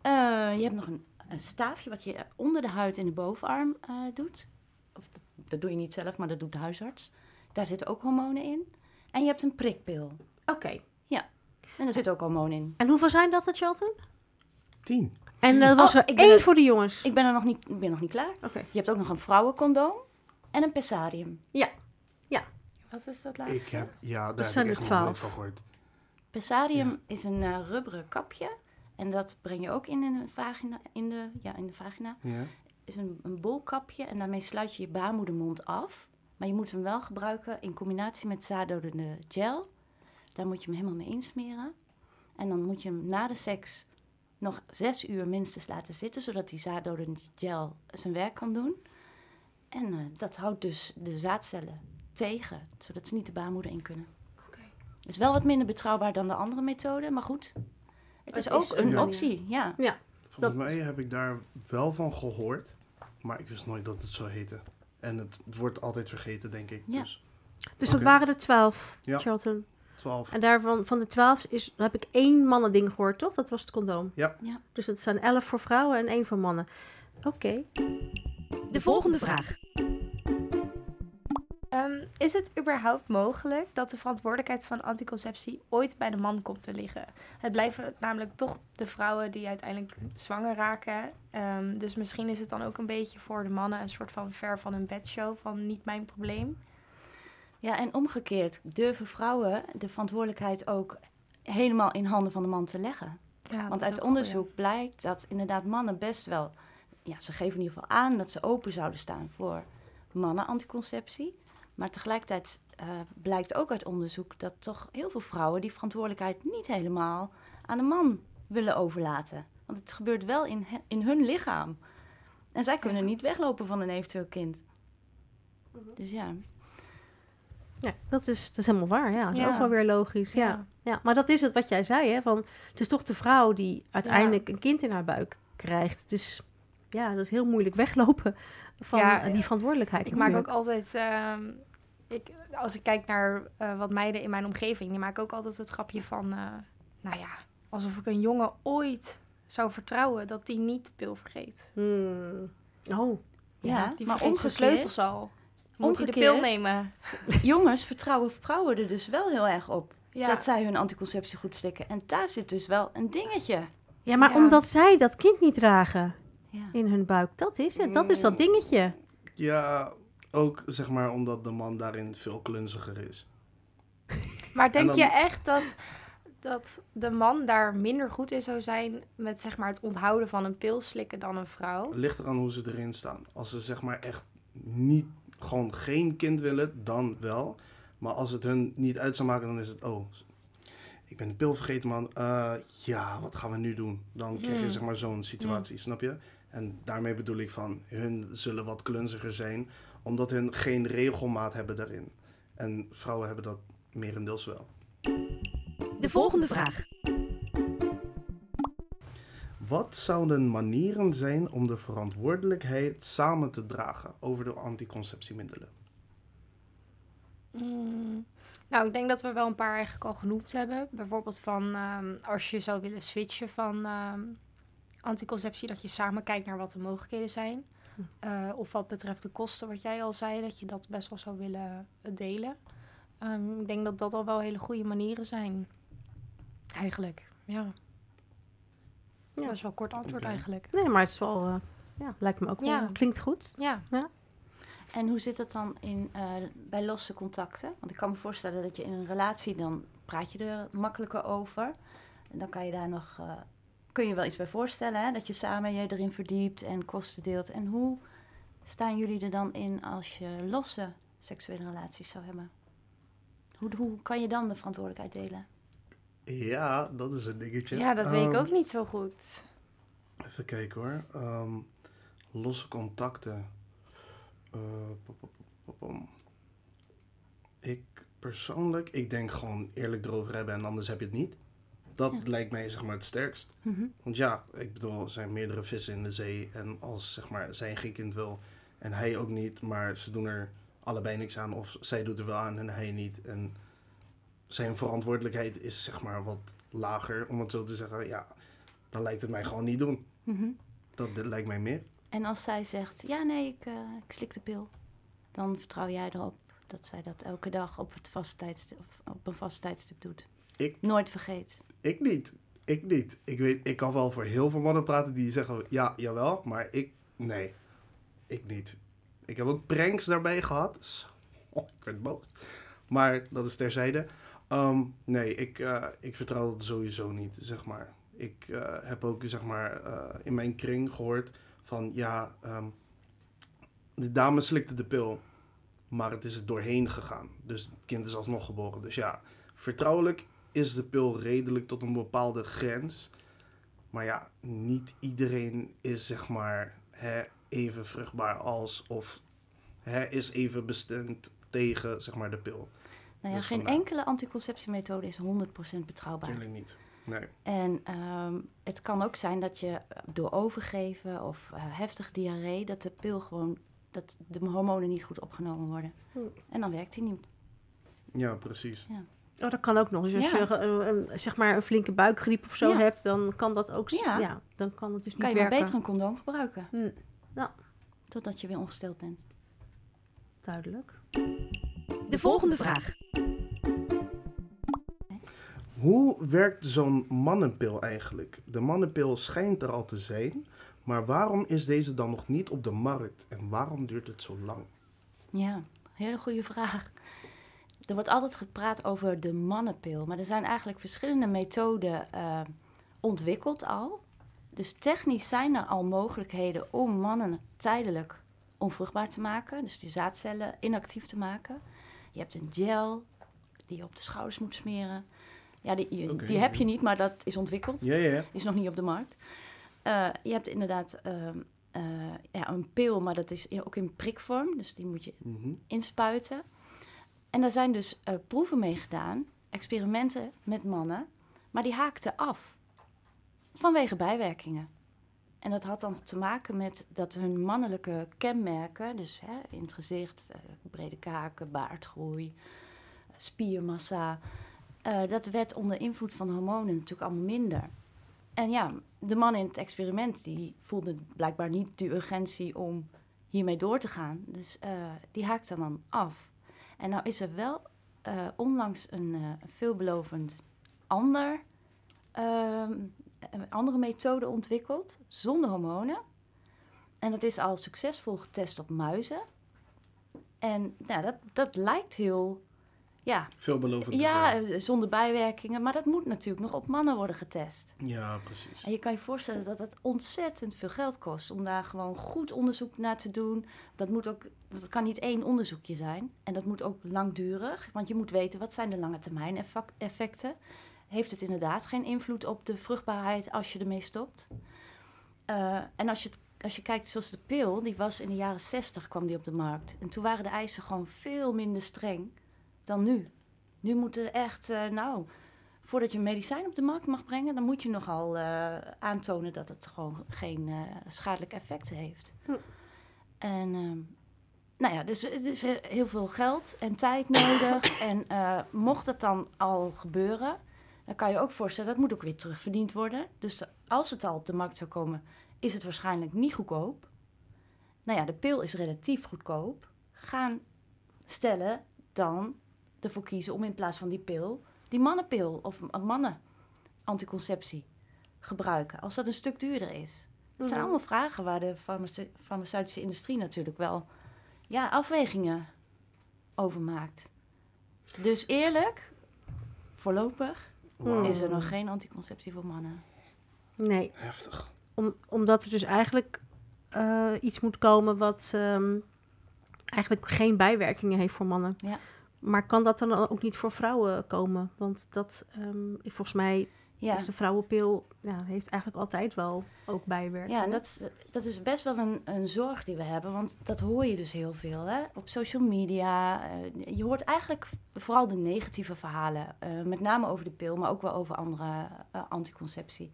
Eh, je hebt nog een, een staafje wat je onder de huid in de bovenarm eh, doet. Of dat, dat doe je niet zelf, maar dat doet de huisarts. Daar zitten ook hormonen in. En je hebt een prikpil. Oké. En daar zit ook hormoon in. En hoeveel zijn dat, Charlton? Tien. En er was Oh, er ik ben één er- voor de jongens. Ik ben er nog niet, ik ben nog niet klaar. Oké. Je hebt ook nog een vrouwencondoom en een pessarium. Wat is dat laatste? Ik heb, ja, daar zijn heb er ik echt nog nooit 12. van gehoord. Pessarium is een eh, rubberen kapje. En dat breng je ook in, in, de vagina, in, de, ja, in de vagina. Ja. is een, een bolkapje en daarmee sluit je je baarmoedermond af. Maar je moet hem wel gebruiken in combinatie met zaaddodende gel. Daar moet je hem helemaal mee insmeren. En dan moet je hem na de seks nog zes uur minstens laten zitten, zodat die zaaddodende gel zijn werk kan doen. En eh, dat houdt dus de zaadcellen tegen, zodat ze niet de baarmoeder in kunnen. Oké. Is wel wat minder betrouwbaar dan de andere methode, maar goed. Het is ook een optie, ja. Ja. Volgens Dat- mij heb ik daar wel van gehoord, maar ik wist nooit dat het zo heette. En het, het wordt altijd vergeten, denk ik. Ja. Dus Dus dat waren er twaalf, Ja. Charlton. 12. En daarvan, van de twaalf, is, heb ik één mannending gehoord, toch? Dat was het condoom. Ja. Ja. Dus het zijn elf voor vrouwen en één voor mannen. Oké. De volgende vraag. Ehm, is het überhaupt mogelijk dat de verantwoordelijkheid van anticonceptie ooit bij de man komt te liggen? Het blijven namelijk toch de vrouwen die uiteindelijk zwanger raken. Ehm, dus misschien is het dan ook een beetje voor de mannen een soort van ver van hun bedshow van niet mijn probleem. Ja, en omgekeerd durven vrouwen de verantwoordelijkheid ook helemaal in handen van de man te leggen. Ja, Want uit onderzoek blijkt dat inderdaad mannen best wel... Ja, ze geven in ieder geval aan dat ze open zouden staan voor mannen-anticonceptie. Maar tegelijkertijd eh, blijkt ook uit onderzoek dat toch heel veel vrouwen die verantwoordelijkheid niet helemaal aan de man willen overlaten. Want het gebeurt wel in, he- in hun lichaam. En zij kunnen niet weglopen van een eventueel kind. Dus ja. Ja, dat is, dat is helemaal waar. Ja, dat is Ja. ook wel weer logisch. Ja. Ja. Ja. maar dat is het wat jij zei, hè? Van, het is toch de vrouw die uiteindelijk een kind in haar buik krijgt. Dus ja, dat is heel moeilijk weglopen van Ja, die verantwoordelijkheid. Ik maak ook altijd, ehm, ik, als ik kijk naar eh, wat meiden in mijn omgeving, die maken ook altijd het grapje van, eh, nou ja, alsof ik een jongen ooit zou vertrouwen dat die niet de pil vergeet. Hmm. Oh, Ja, die maar vergeet zijn sleutels al. Moet hij de pil nemen? Jongens vertrouwen vrouwen er dus wel heel erg op. Ja. Dat zij hun anticonceptie goed slikken. En daar zit dus wel een dingetje. ja, maar Ja. omdat zij dat kind niet dragen Ja. in hun buik, dat is het. Dat is dat dingetje. Ja, ook zeg maar omdat de man daarin veel klunziger is. Maar denk dan- je echt dat, dat de man daar minder goed in zou zijn met zeg maar, het onthouden van een pil slikken dan een vrouw? Het ligt eraan hoe ze erin staan. Als ze zeg maar echt niet, gewoon geen kind willen, dan wel. Maar als het hun niet uit zou maken, dan is het, oh, ik ben de pil vergeten man. Eh, ja, wat gaan we nu doen? Dan krijg je Hmm. zeg maar zo'n situatie, snap je? En daarmee bedoel ik van, hun zullen wat klunziger zijn, omdat hun geen regelmaat hebben daarin. En vrouwen hebben dat merendeels wel. De volgende vraag. Wat zouden manieren zijn om de verantwoordelijkheid samen te dragen over de anticonceptiemiddelen? Mm, Nou, ik denk dat we wel een paar eigenlijk al genoemd hebben. Bijvoorbeeld van ehm, als je zou willen switchen van ehm, anticonceptie, dat je samen kijkt naar wat de mogelijkheden zijn. Eh, of wat betreft de kosten, wat jij al zei, dat je dat best wel zou willen eh, delen. Ehm, ik denk dat dat al wel hele goede manieren zijn. Eigenlijk, ja. Ja. Dat is wel een kort antwoord eigenlijk. Nee, maar het is wel, eh, ja, lijkt me ook wel, Ja. klinkt goed. Ja. En hoe zit dat dan in, eh, bij losse contacten? Want ik kan me voorstellen dat je in een relatie, dan praat je er makkelijker over. En dan kan je daar nog, eh, kun je wel iets bij voorstellen, hè? dat je samen je erin verdiept en kosten deelt. En hoe staan jullie er dan in als je losse seksuele relaties zou hebben? Hoe, hoe kan je dan de verantwoordelijkheid delen? Ja, dat is een dingetje. Ja, dat weet ik Ehm, ook niet zo goed. Even kijken hoor. Ehm, losse contacten. Eh, pop, pop, pop, pop, pom. ik persoonlijk, ik denk gewoon eerlijk erover hebben en anders heb je het niet. Dat Ja. lijkt mij zeg maar het sterkst. Want ja, ik bedoel, er zijn meerdere vissen in de zee. En als zeg maar, zij geen kind wil en hij ook niet, maar ze doen er allebei niks aan. Of zij doet er wel aan en hij niet. En zijn verantwoordelijkheid is zeg maar wat lager, om het zo te zeggen. Ja, dan lijkt het mij gewoon niet doen. Mhm. Dat, dat lijkt mij meer. En als zij zegt, ja nee, ik, eh, ik slik de pil, dan vertrouw jij erop dat zij dat elke dag op, het vast tijdstip, op een vast tijdstip doet. Ik- Nooit vergeet. Ik niet. Ik niet. Ik weet, ik kan wel voor heel veel mannen praten die zeggen ja, jawel, maar ik, nee. Ik niet. Ik heb ook pranks daarbij gehad. Oh, ik werd boos. Maar dat is terzijde. Ehm, nee, ik, eh, ik vertrouw dat sowieso niet, zeg maar. Ik eh, heb ook, zeg maar, eh, in mijn kring gehoord van, ja, ehm, de dame slikte de pil, maar het is er doorheen gegaan. Dus het kind is alsnog geboren. Dus ja, vertrouwelijk is de pil redelijk tot een bepaalde grens. Maar ja, niet iedereen is zeg maar hè, even vruchtbaar als of hè, is even bestemd tegen zeg maar de pil. Nou ja, Dus geen vandaar. enkele anticonceptiemethode is 100% betrouwbaar. Natuurlijk niet. Nee. En ehm, het kan ook zijn dat je door overgeven of eh, heftig diarree, dat de pil gewoon, dat de hormonen niet goed opgenomen worden. Hm. En dan werkt die niet. Ja, precies. Oh, dat kan ook nog. Dus als Ja. je eh, een, zeg maar een flinke buikgriep of zo Ja. hebt, dan kan dat ook. Ja. Ja. dan kan het dus Kan niet je maar werken. beter een condoom gebruiken. Hm. Ja. Totdat je weer ongesteld bent. Duidelijk. De volgende vraag. Hoe werkt zo'n mannenpil eigenlijk? De mannenpil schijnt er al te zijn, maar waarom is deze dan nog niet op de markt en waarom duurt het zo lang? Ja, hele goede vraag. Er wordt altijd gepraat over de mannenpil. Maar er zijn eigenlijk verschillende methoden eh, ontwikkeld al. Dus technisch zijn er al mogelijkheden om mannen tijdelijk onvruchtbaar te maken. Dus die zaadcellen inactief te maken. Je hebt een gel die je op de schouders moet smeren. Ja, die, je- die heb je niet, maar dat is ontwikkeld. Ja, ja, ja. Is nog niet op de markt. Eh, je hebt inderdaad ehm, eh, ja, een pil, maar dat is ook in prikvorm. Dus die moet je Mhm. inspuiten. En daar zijn dus eh, proeven mee gedaan, experimenten met mannen, maar die haakten af vanwege bijwerkingen. En dat had dan te maken met dat hun mannelijke kenmerken, dus hè, in het gezicht, brede kaken, baardgroei, spiermassa, eh, dat werd onder invloed van hormonen natuurlijk allemaal minder. En ja, de man in het experiment die voelde blijkbaar niet de urgentie om hiermee door te gaan. Dus eh, die haakte dan af. En nou is er wel eh, onlangs een eh, veelbelovend ander, ehm, een andere methode ontwikkeld, zonder hormonen. En dat is al succesvol getest op muizen. En nou, dat, dat lijkt heel, ja, Veelbelovend ja, zijn. eh, zonder bijwerkingen. Maar dat moet natuurlijk nog op mannen worden getest. Ja, precies. En je kan je voorstellen dat het ontzettend veel geld kost om daar gewoon goed onderzoek naar te doen. Dat, moet ook, dat kan niet één onderzoekje zijn. En dat moet ook langdurig, want je moet weten wat zijn de lange termijn effect- effecten. Heeft het inderdaad geen invloed op de vruchtbaarheid als je ermee stopt? Eh, en als je, het- als je kijkt zoals de pil, die was in de jaren 60 kwam die op de markt. En toen waren de eisen gewoon veel minder streng dan nu. Nu moeten er echt, eh, nou, voordat je een medicijn op de markt mag brengen, dan moet je nogal eh, aantonen dat het gewoon geen eh, schadelijke effecten heeft. Hm. En ehm, nou ja, dus het is eh, heel veel geld en tijd nodig. en mocht het dan al gebeuren, dan kan je ook voorstellen dat moet ook weer terugverdiend worden. Dus als het al op de markt zou komen, is het waarschijnlijk niet goedkoop. Nou ja, de pil is relatief goedkoop. Gaan stellen dan ervoor kiezen om in plaats van die pil die mannenpil of een mannen anticonceptie gebruiken, als dat een stuk duurder is. Dat zijn Mhm. allemaal vragen waar de farmace- farmaceutische industrie natuurlijk wel ja, afwegingen over maakt. Dus eerlijk, voorlopig is er nog geen anticonceptie voor mannen. Nee, Heftig. om, omdat er dus eigenlijk eh, iets moet komen wat ehm, eigenlijk geen bijwerkingen heeft voor mannen. Ja. Maar kan dat dan ook niet voor vrouwen komen? Want dat, ehm, volgens mij Ja. is de vrouwenpil, ja, heeft eigenlijk altijd wel ook bijwerkingen. Ja, en dat, is- dat is best wel een, een zorg die we hebben, want dat hoor je dus heel veel hè? op social media. eh, je hoort eigenlijk vooral de negatieve verhalen, eh, met name over de pil, maar ook wel over andere eh, anticonceptie.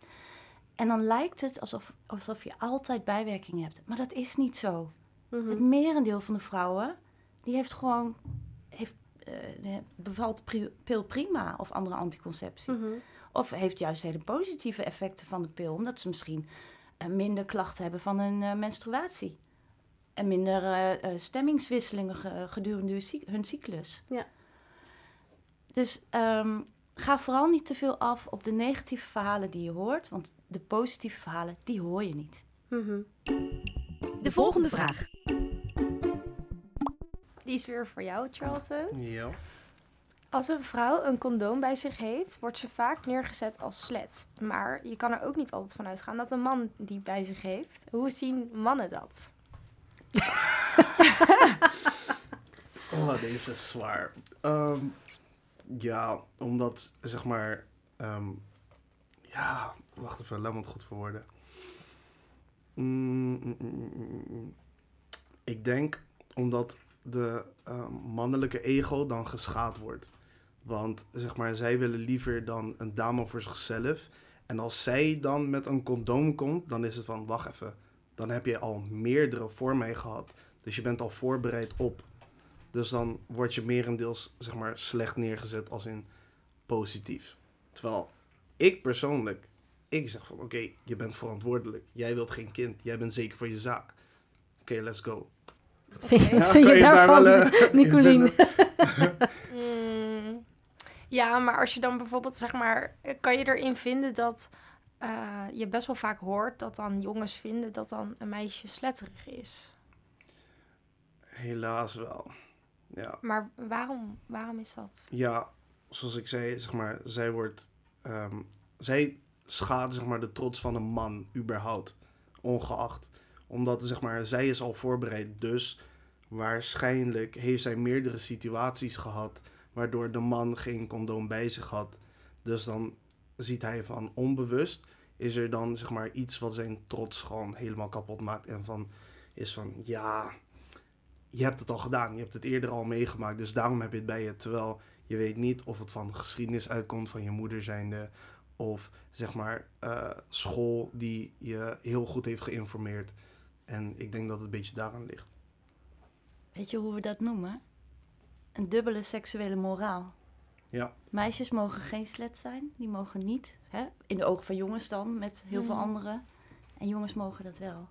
En dan lijkt het alsof, alsof je altijd bijwerkingen hebt, maar dat is niet zo. Mhm. Het merendeel van de vrouwen, die heeft gewoon, eh, de- bevalt pil prima of andere anticonceptie. Mhm. Of heeft juist hele positieve effecten van de pil, omdat ze misschien eh, minder klachten hebben van hun eh, menstruatie. En minder stemmingswisselingen ge- gedurende hun cyclus. Ja. Dus ehm, ga vooral niet te veel af op de negatieve verhalen die je hoort, want de positieve verhalen, die hoor je niet. Mhm. De volgende vraag. Die is weer voor jou, Charlton. Ja. Als een vrouw een condoom bij zich heeft, wordt ze vaak neergezet als slet. Maar je kan er ook niet altijd van uitgaan dat een man die bij zich heeft. Hoe zien mannen dat? Oh, deze is zwaar. Ehm, ja, omdat, zeg maar... ehm, ja, wacht even, laat me het goed verwoorden. Mm, mm, mm, mm, mm. Ik denk omdat de ehm, mannelijke ego dan geschaad wordt. Want, zeg maar, zij willen liever dan een dame voor zichzelf. En als zij dan met een condoom komt, dan is het van, wacht even. Dan heb je al meerdere voor mij gehad. Dus je bent al voorbereid op. Dus dan word je merendeels zeg maar slecht neergezet als in positief. Terwijl ik persoonlijk, ik zeg van oké, je bent verantwoordelijk. Jij wilt geen kind. Jij bent zeker voor je zaak. Oké, let's go. Wat vind, wat je je daar daarvan, wel, eh, Nicolien? Mm, ja, maar als je dan bijvoorbeeld, zeg maar, eh, kan je erin vinden dat eh, je best wel vaak hoort dat dan jongens vinden dat dan een meisje sletterig is. Helaas wel. Ja, Maar waarom, waarom is dat? ja, zoals ik zei, zeg maar, zij wordt, ehm, zij schaadt zeg maar de trots van een man überhaupt, ongeacht, omdat zeg maar zij is al voorbereid, dus waarschijnlijk heeft zij meerdere situaties gehad waardoor de man geen condoom bij zich had, dus dan ziet hij van onbewust is er dan zeg maar iets wat zijn trots gewoon helemaal kapot maakt en van is van ja, je hebt het al gedaan, je hebt het eerder al meegemaakt, dus daarom heb je het bij je, terwijl je weet niet of het van geschiedenis uitkomt van je moeder zijnde. Of zeg maar eh, school die je heel goed heeft geïnformeerd. En ik denk dat het een beetje daaraan ligt. Weet je hoe we dat noemen? Een dubbele seksuele moraal. Ja, Meisjes mogen geen slet zijn. Die mogen niet, hè? in de ogen van jongens dan, met heel veel Mhm. anderen. En jongens mogen dat wel.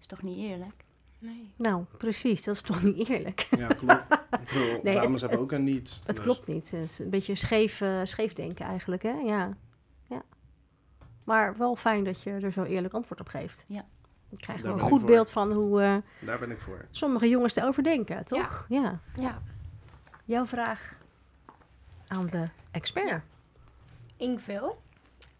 Is toch niet eerlijk? Nee. Nou, precies. Dat is toch niet eerlijk? ja klopt. Ik bedoel, Nee, dames het- hebben het- ook een niet. Het dus- klopt niet. Het is een beetje scheef, eh, scheef denken eigenlijk, hè? Ja. ja. Maar wel fijn dat je er zo eerlijk antwoord op geeft. Ja. Ik krijg Daar een goed voor. beeld van hoe eh, Daar ben ik voor. sommige jongens erover denken, toch? Ja. Ja. Jouw vraag aan de expert. Ja. Ingevul.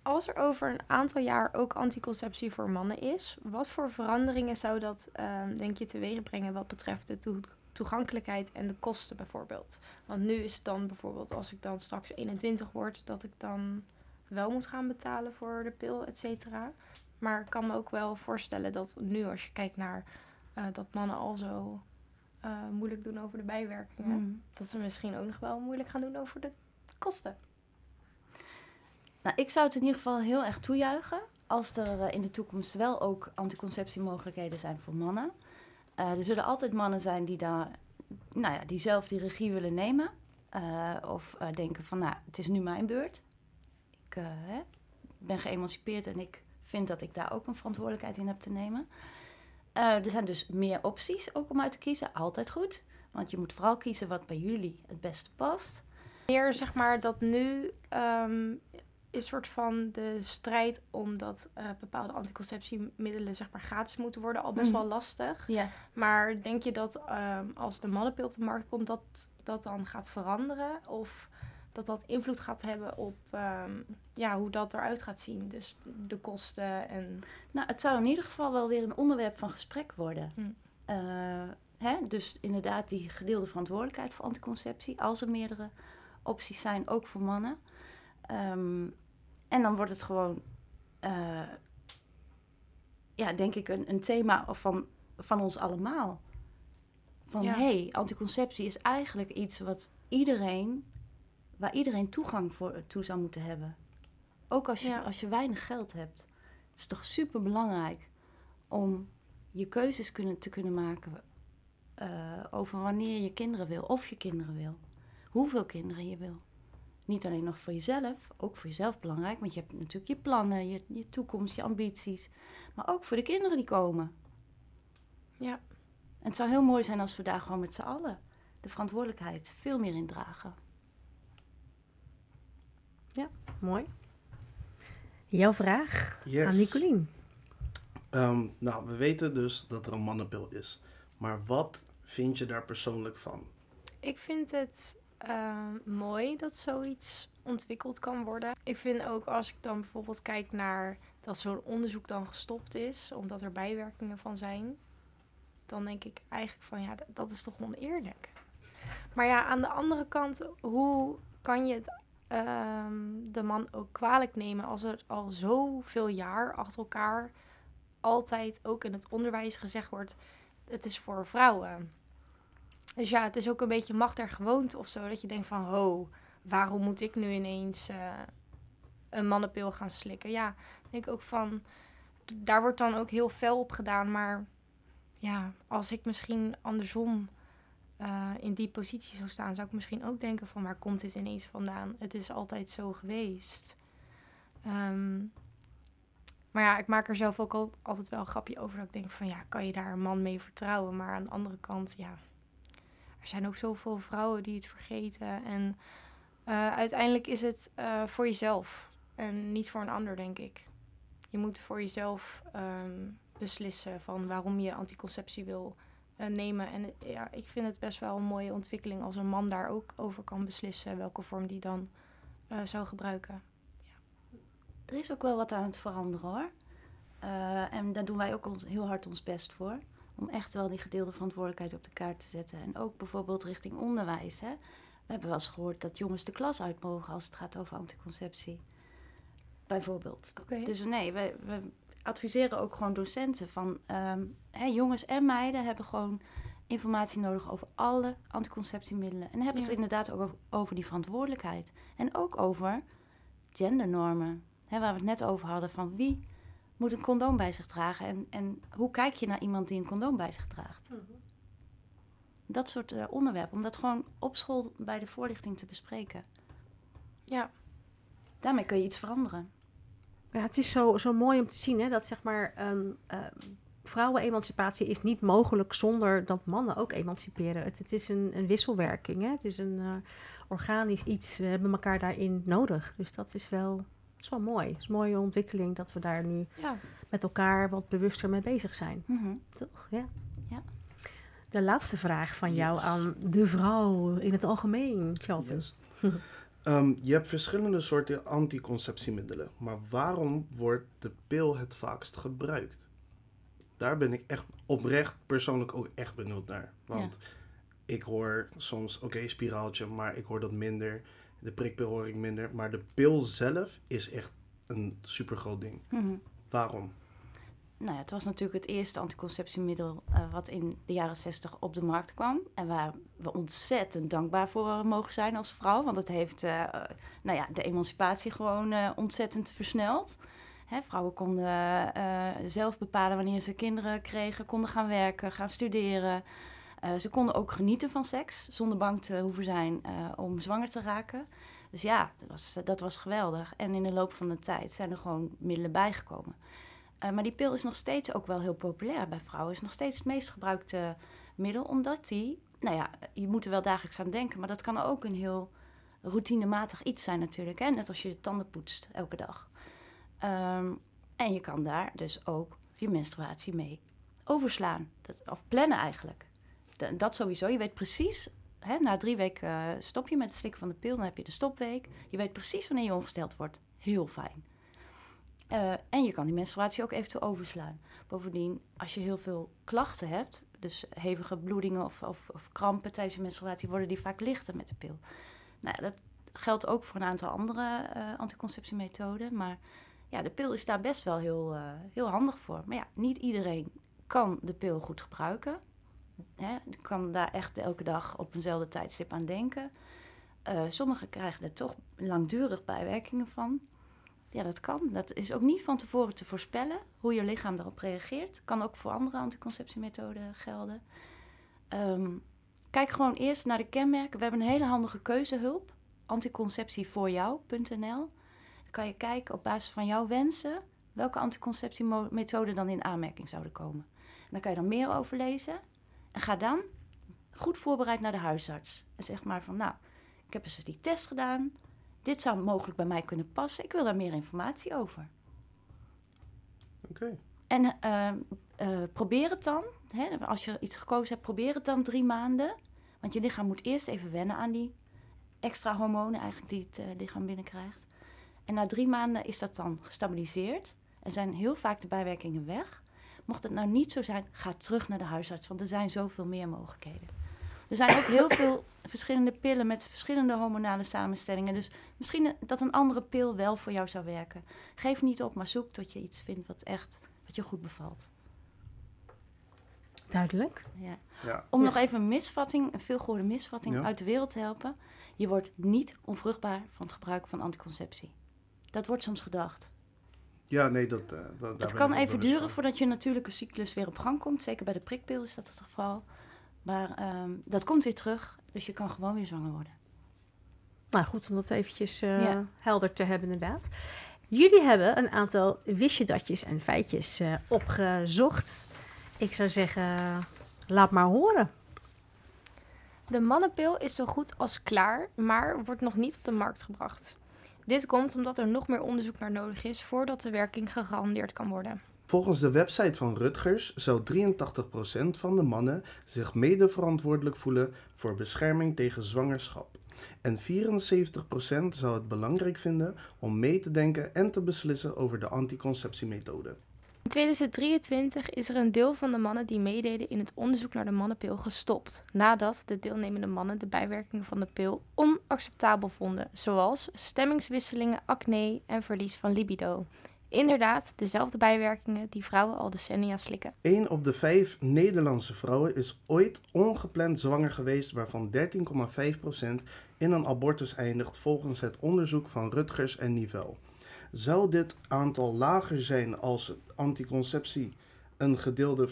Als er over een aantal jaar ook anticonceptie voor mannen is, wat voor veranderingen zou dat, ehm, denk je, teweeg brengen wat betreft de toe- toegankelijkheid en de kosten bijvoorbeeld? Want nu is het dan bijvoorbeeld, als ik dan straks 21 word, dat ik dan wel moet gaan betalen voor de pil, et cetera. Maar ik kan me ook wel voorstellen dat nu, als je kijkt naar eh, dat mannen al zo eh, moeilijk doen over de bijwerkingen, Mm. dat ze misschien ook nog wel moeilijk gaan doen over de kosten. Nou, ik zou het in ieder geval heel erg toejuichen als er eh, in de toekomst wel ook anticonceptiemogelijkheden zijn voor mannen. Er zullen altijd mannen zijn die, daar, nou ja, die zelf die regie willen nemen. Of denken van, nou, het is nu mijn beurt. Ik hè, ben geëmancipeerd en ik vind dat ik daar ook een verantwoordelijkheid in heb te nemen. Eh, er zijn dus meer opties ook om uit te kiezen. Altijd goed. Want je moet vooral kiezen wat bij jullie het beste past. meer zeg maar dat nu ehm is soort van de strijd omdat eh, bepaalde anticonceptiemiddelen zeg maar gratis moeten worden al best Mhm. wel lastig. Ja. Maar denk je dat ehm, als de mannenpil op de markt komt dat dat dan gaat veranderen of dat dat invloed gaat hebben op ehm, ja, hoe dat eruit gaat zien? Dus de kosten en Nou, het zou in ieder geval wel weer een onderwerp van gesprek worden. Hm. Eh, hè? Dus inderdaad die gedeelde verantwoordelijkheid voor anticonceptie, als er meerdere opties zijn, ook voor mannen. Ehm, en dan wordt het gewoon, eh, ja, denk ik, een, een thema van, van ons allemaal. Van Ja. hé, hey, anticonceptie is eigenlijk iets wat iedereen, waar iedereen toegang voor, toe zou moeten hebben. Ook als je, Ja. als je weinig geld hebt. Het is toch super belangrijk om je keuzes kunnen, te kunnen maken eh, over wanneer je kinderen wil, of je kinderen wil, hoeveel kinderen je wil. Niet alleen nog voor jezelf, ook voor jezelf belangrijk, want je hebt natuurlijk je plannen, je, je toekomst, je ambities, maar ook voor de kinderen die komen. ja. En het zou heel mooi zijn als we daar gewoon met z'n allen de verantwoordelijkheid veel meer in dragen. Mooi. Jouw vraag Yes. aan Nicolien. Ehm, nou, we weten dus dat er een mannenpil is. Maar wat vind je daar persoonlijk van? Ik vind het eh, mooi dat zoiets ontwikkeld kan worden. Ik vind ook als ik dan bijvoorbeeld kijk naar dat zo'n onderzoek dan gestopt is, omdat er bijwerkingen van zijn, dan denk ik eigenlijk van ja, dat is toch oneerlijk. Maar ja, aan de andere kant, hoe kan je het ehm, de man ook kwalijk nemen als er al zoveel jaar achter elkaar altijd ook in het onderwijs gezegd wordt: het is voor vrouwen. Dus ja, het is ook een beetje macht der gewoonte of zo. Dat je denkt van, ho, waarom moet ik nu ineens eh, een mannenpil gaan slikken? Ja, ik denk ook van, daar wordt dan ook heel fel op gedaan. Maar ja, als ik misschien andersom eh, in die positie zou staan, zou ik misschien ook denken van, waar komt dit ineens vandaan? Het is altijd zo geweest. Ehm, maar ja, ik maak er zelf ook al, altijd wel een grapje over. Dat ik denk van, ja, kan je daar een man mee vertrouwen? Maar aan de andere kant, ja, er zijn ook zoveel vrouwen die het vergeten. En eh, uiteindelijk is het eh, voor jezelf en niet voor een ander, denk ik. Je moet voor jezelf ehm, beslissen van waarom je anticonceptie wil eh, nemen. En eh, ja, ik vind het best wel een mooie ontwikkeling als een man daar ook over kan beslissen welke vorm die dan eh, zou gebruiken. Er is ook wel wat aan het veranderen hoor. En daar doen wij ook ons, heel hard ons best voor. Om echt wel die gedeelde verantwoordelijkheid op de kaart te zetten. En ook bijvoorbeeld richting onderwijs. Hè. We hebben wel eens gehoord dat jongens de klas uit mogen als het gaat over anticonceptie. Bijvoorbeeld. Dus nee, we, we adviseren ook gewoon docenten van ehm, hè, jongens en meiden hebben gewoon informatie nodig over alle anticonceptiemiddelen. En hebben het inderdaad ook over, over die verantwoordelijkheid. En ook over gendernormen. Hè, waar we het net over hadden van wie moet een condoom bij zich dragen. En, en hoe kijk je naar iemand die een condoom bij zich draagt. Dat soort eh, onderwerpen. Om dat gewoon op school bij de voorlichting te bespreken. Ja. Daarmee kun je iets veranderen. Ja, het is zo, zo mooi om te zien hè, dat zeg maar, ehm, ehm, vrouwenemancipatie is niet mogelijk zonder dat mannen ook emanciperen. Het, het is een, een wisselwerking. Hè? Het is een eh, organisch iets. We hebben elkaar daarin nodig. Dus dat is wel, dat is wel mooi. Het is een mooie ontwikkeling dat we daar nu Ja. met elkaar wat bewuster mee bezig zijn. Mhm. Toch? Ja. Ja. De laatste vraag van jou aan de vrouw in het algemeen, Charlton. Yes. Ehm, je hebt verschillende soorten anticonceptiemiddelen, maar waarom wordt de pil het vaakst gebruikt? Daar ben ik echt oprecht persoonlijk ook echt benieuwd naar. Want ik hoor soms, oké, spiraaltje, maar ik hoor dat minder. De prikpil hoor ik minder. Maar de pil zelf is echt een super groot ding. Mhm. Waarom? Nou ja, het was natuurlijk het eerste anticonceptiemiddel eh, wat in de jaren 60 op de markt kwam. En waar we ontzettend dankbaar voor mogen zijn als vrouw. Want het heeft eh, eh, nou ja, de emancipatie gewoon ontzettend versneld. Hè, vrouwen konden zelf bepalen wanneer ze kinderen kregen, konden gaan werken, gaan studeren. Ze konden ook genieten van seks zonder bang te hoeven zijn om zwanger te raken. Dus ja, dat was, dat was geweldig. En in de loop van de tijd zijn er gewoon middelen bijgekomen. Uh, maar die pil is nog steeds ook wel heel populair bij vrouwen. Is nog steeds het meest gebruikte middel, omdat die, nou ja, je moet er wel dagelijks aan denken, maar dat kan ook een heel routinematig iets zijn natuurlijk. Hè? Net als je tanden poetst elke dag. Um, en je kan daar dus ook je menstruatie mee overslaan. Dat, of plannen eigenlijk. Dat sowieso. Je weet precies, hè, na drie weken uh, stop je met het slikken van de pil, dan heb je de stopweek. Je weet precies wanneer je ongesteld wordt. Heel fijn. Uh, en je kan die menstruatie ook eventueel overslaan. Bovendien, als je heel veel klachten hebt, dus hevige bloedingen of, of, of krampen tijdens je menstruatie, worden die vaak lichter met de pil. Nou, dat geldt ook voor een aantal andere uh, anticonceptiemethoden. Maar ja, de pil is daar best wel heel, uh, heel handig voor. Maar ja, niet iedereen kan de pil goed gebruiken. Hè, kan daar echt elke dag op eenzelfde tijdstip aan denken. Sommigen krijgen er toch langdurig bijwerkingen van. Ja, dat kan. Dat is ook niet van tevoren te voorspellen hoe je lichaam daarop reageert. Kan ook voor andere anticonceptiemethoden gelden. Um, kijk gewoon eerst naar de kenmerken. We hebben een hele handige keuzehulp. Anticonceptievoorjou.nl Dan kan je kijken op basis van jouw wensen... welke anticonceptiemethoden dan in aanmerking zouden komen. En daar kan je dan meer over lezen. En ga dan goed voorbereid naar de huisarts. En zeg maar van, nou, ik heb eens die test gedaan... Dit zou mogelijk bij mij kunnen passen. Ik wil daar meer informatie over. Oké. Okay. En uh, uh, probeer het dan. Hè, als je iets gekozen hebt, probeer het dan drie maanden. Want je lichaam moet eerst even wennen aan die extra hormonen eigenlijk die het uh, lichaam binnenkrijgt. En na drie maanden is dat dan gestabiliseerd. En zijn heel vaak de bijwerkingen weg. Mocht het nou niet zo zijn, ga terug naar de huisarts. Want er zijn zoveel meer mogelijkheden. Er zijn ook heel veel verschillende pillen met verschillende hormonale samenstellingen. Dus misschien dat een andere pil wel voor jou zou werken. Geef niet op, maar zoek tot je iets vindt wat echt wat je goed bevalt. Duidelijk. Ja. Ja. Om Ja. nog even een misvatting, een veelgehoorde misvatting Ja. uit de wereld te helpen. Je wordt niet onvruchtbaar van het gebruik van anticonceptie. Dat wordt soms gedacht. Ja, nee, dat... Uh, dat Het kan even duren van. voordat je natuurlijke cyclus weer op gang komt. Zeker bij de prikpil is dat het geval. Maar um, dat komt weer terug, dus je kan gewoon weer zwanger worden. Nou goed, om dat eventjes uh, Ja. helder te hebben inderdaad. Jullie hebben een aantal wistje-datjes en feitjes uh, opgezocht. Ik zou zeggen, laat maar horen. De mannenpil is zo goed als klaar, maar wordt nog niet op de markt gebracht. Dit komt omdat er nog meer onderzoek naar nodig is voordat de werking gegarandeerd kan worden. Volgens de website van Rutgers zou 83% van de mannen zich mede verantwoordelijk voelen voor bescherming tegen zwangerschap. En 74% zou het belangrijk vinden om mee te denken en te beslissen over de anticonceptiemethode. In 2023 is er een deel van de mannen die meededen in het onderzoek naar de mannenpil gestopt, nadat de deelnemende mannen de bijwerkingen van de pil onacceptabel vonden, zoals stemmingswisselingen, acne en verlies van libido. Inderdaad, dezelfde bijwerkingen die vrouwen al decennia slikken. 1 op de 5 Nederlandse vrouwen is ooit ongepland zwanger geweest, waarvan 13,5% in een abortus eindigt volgens het onderzoek van Rutgers en Nivel. Zou dit aantal lager zijn als anticonceptie een gedeelde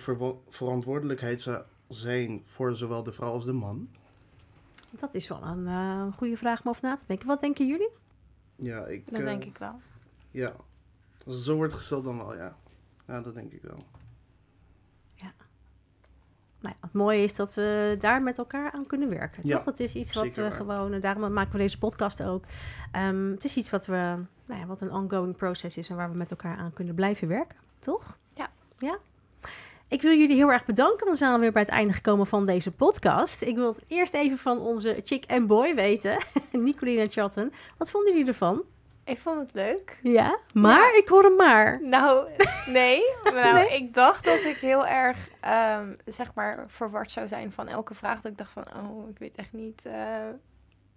verantwoordelijkheid zou zijn voor zowel de vrouw als de man? Dat is wel een eh, goede vraag om over na te denken. Wat denken jullie? Ja, ik, Dat eh, denk ik wel. Ja, als het zo wordt gesteld dan wel, ja. Ja, dat denk ik wel. Nou ja, het mooie is dat we daar met elkaar aan kunnen werken. Ja, toch? Het is iets wat we waar. gewoon, en daarom maken we deze podcast ook. Ehm, het is iets wat we, nou ja, wat een ongoing proces is en waar we met elkaar aan kunnen blijven werken, toch? Ja. Ja. Ik wil jullie heel erg bedanken, we zijn alweer bij het einde gekomen van deze podcast. Ik wil het eerst even van onze chick en boy weten, Nicolina Chatten. Wat vonden jullie ervan? Ik vond het leuk. Ja, maar ik hoor een maar. Nou, nee. Nou, Nee? ik dacht dat ik heel erg, ehm, zeg maar, verward zou zijn van elke vraag. Dat ik dacht van, oh, ik weet echt niet eh,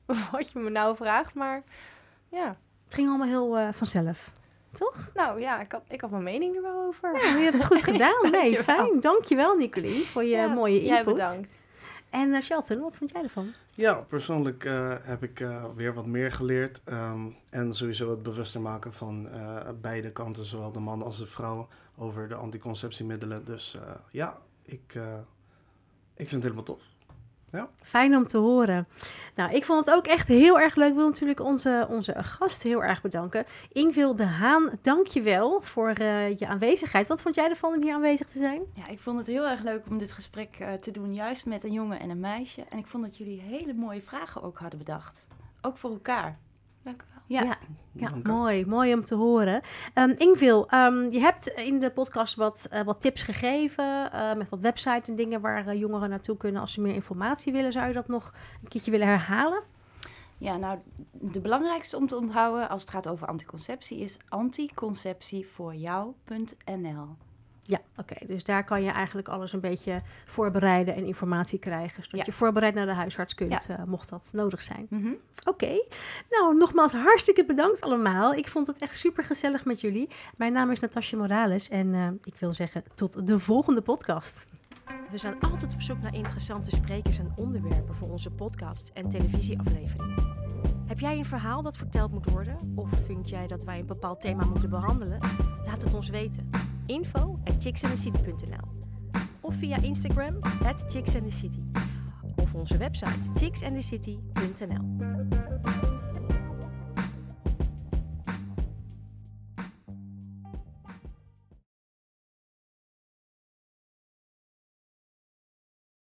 wat je me nou vraagt. Maar ja, Het ging allemaal heel eh, vanzelf, toch? nou ja, ik had, ik had mijn mening er wel over. Ja, je hebt het goed gedaan. Nee, Dankjewel. fijn. Dankjewel, Nicolie, voor je Ja, mooie Jij input. bedankt. En uh, Shelton, wat vond jij ervan? Ja, persoonlijk eh, heb ik eh, weer wat meer geleerd. ehm, en sowieso het bewuster maken van eh, beide kanten, zowel de man als de vrouw, over de anticonceptiemiddelen. Dus eh, ja, ik, eh, ik vind het helemaal tof. Fijn om te horen. Nou, ik vond het ook echt heel erg leuk. Ik wil natuurlijk onze, onze gast heel erg bedanken. Ingvil de Haan, dank je wel voor eh, je aanwezigheid. Wat vond jij ervan om hier aanwezig te zijn? Ja, ik vond het heel erg leuk om dit gesprek eh, te doen, juist met een jongen en een meisje. En ik vond dat jullie hele mooie vragen ook hadden bedacht. Ook voor elkaar. Dank u wel. Ja, Ja. Mooi. Mooi om te horen. Ehm Ingvil, ehm, je hebt in de podcast wat, eh, wat tips gegeven. eh, met wat websites en dingen waar eh, jongeren naartoe kunnen als ze meer informatie willen. Zou je dat nog een keertje willen herhalen? Ja, nou, de belangrijkste om te onthouden als het gaat over anticonceptie is anticonceptievoorjou.nl. Ja, oké. Dus daar kan je eigenlijk alles een beetje voorbereiden en informatie krijgen. Zodat Ja. je voorbereid naar de huisarts kunt, eh, mocht dat nodig zijn. Mhm. Oké. Nou, nogmaals hartstikke bedankt allemaal. Ik vond het echt super gezellig met jullie. Mijn naam is Natasja Morales en eh, ik wil zeggen tot de volgende podcast. We zijn altijd op zoek naar interessante sprekers en onderwerpen voor onze podcast en televisieafleveringen. Heb jij een verhaal dat verteld moet worden? Of vind jij dat wij een bepaald thema moeten behandelen? Laat het ons weten. Info Of via Instagram at chicksandthecity. Of onze website chicksandthecity.nl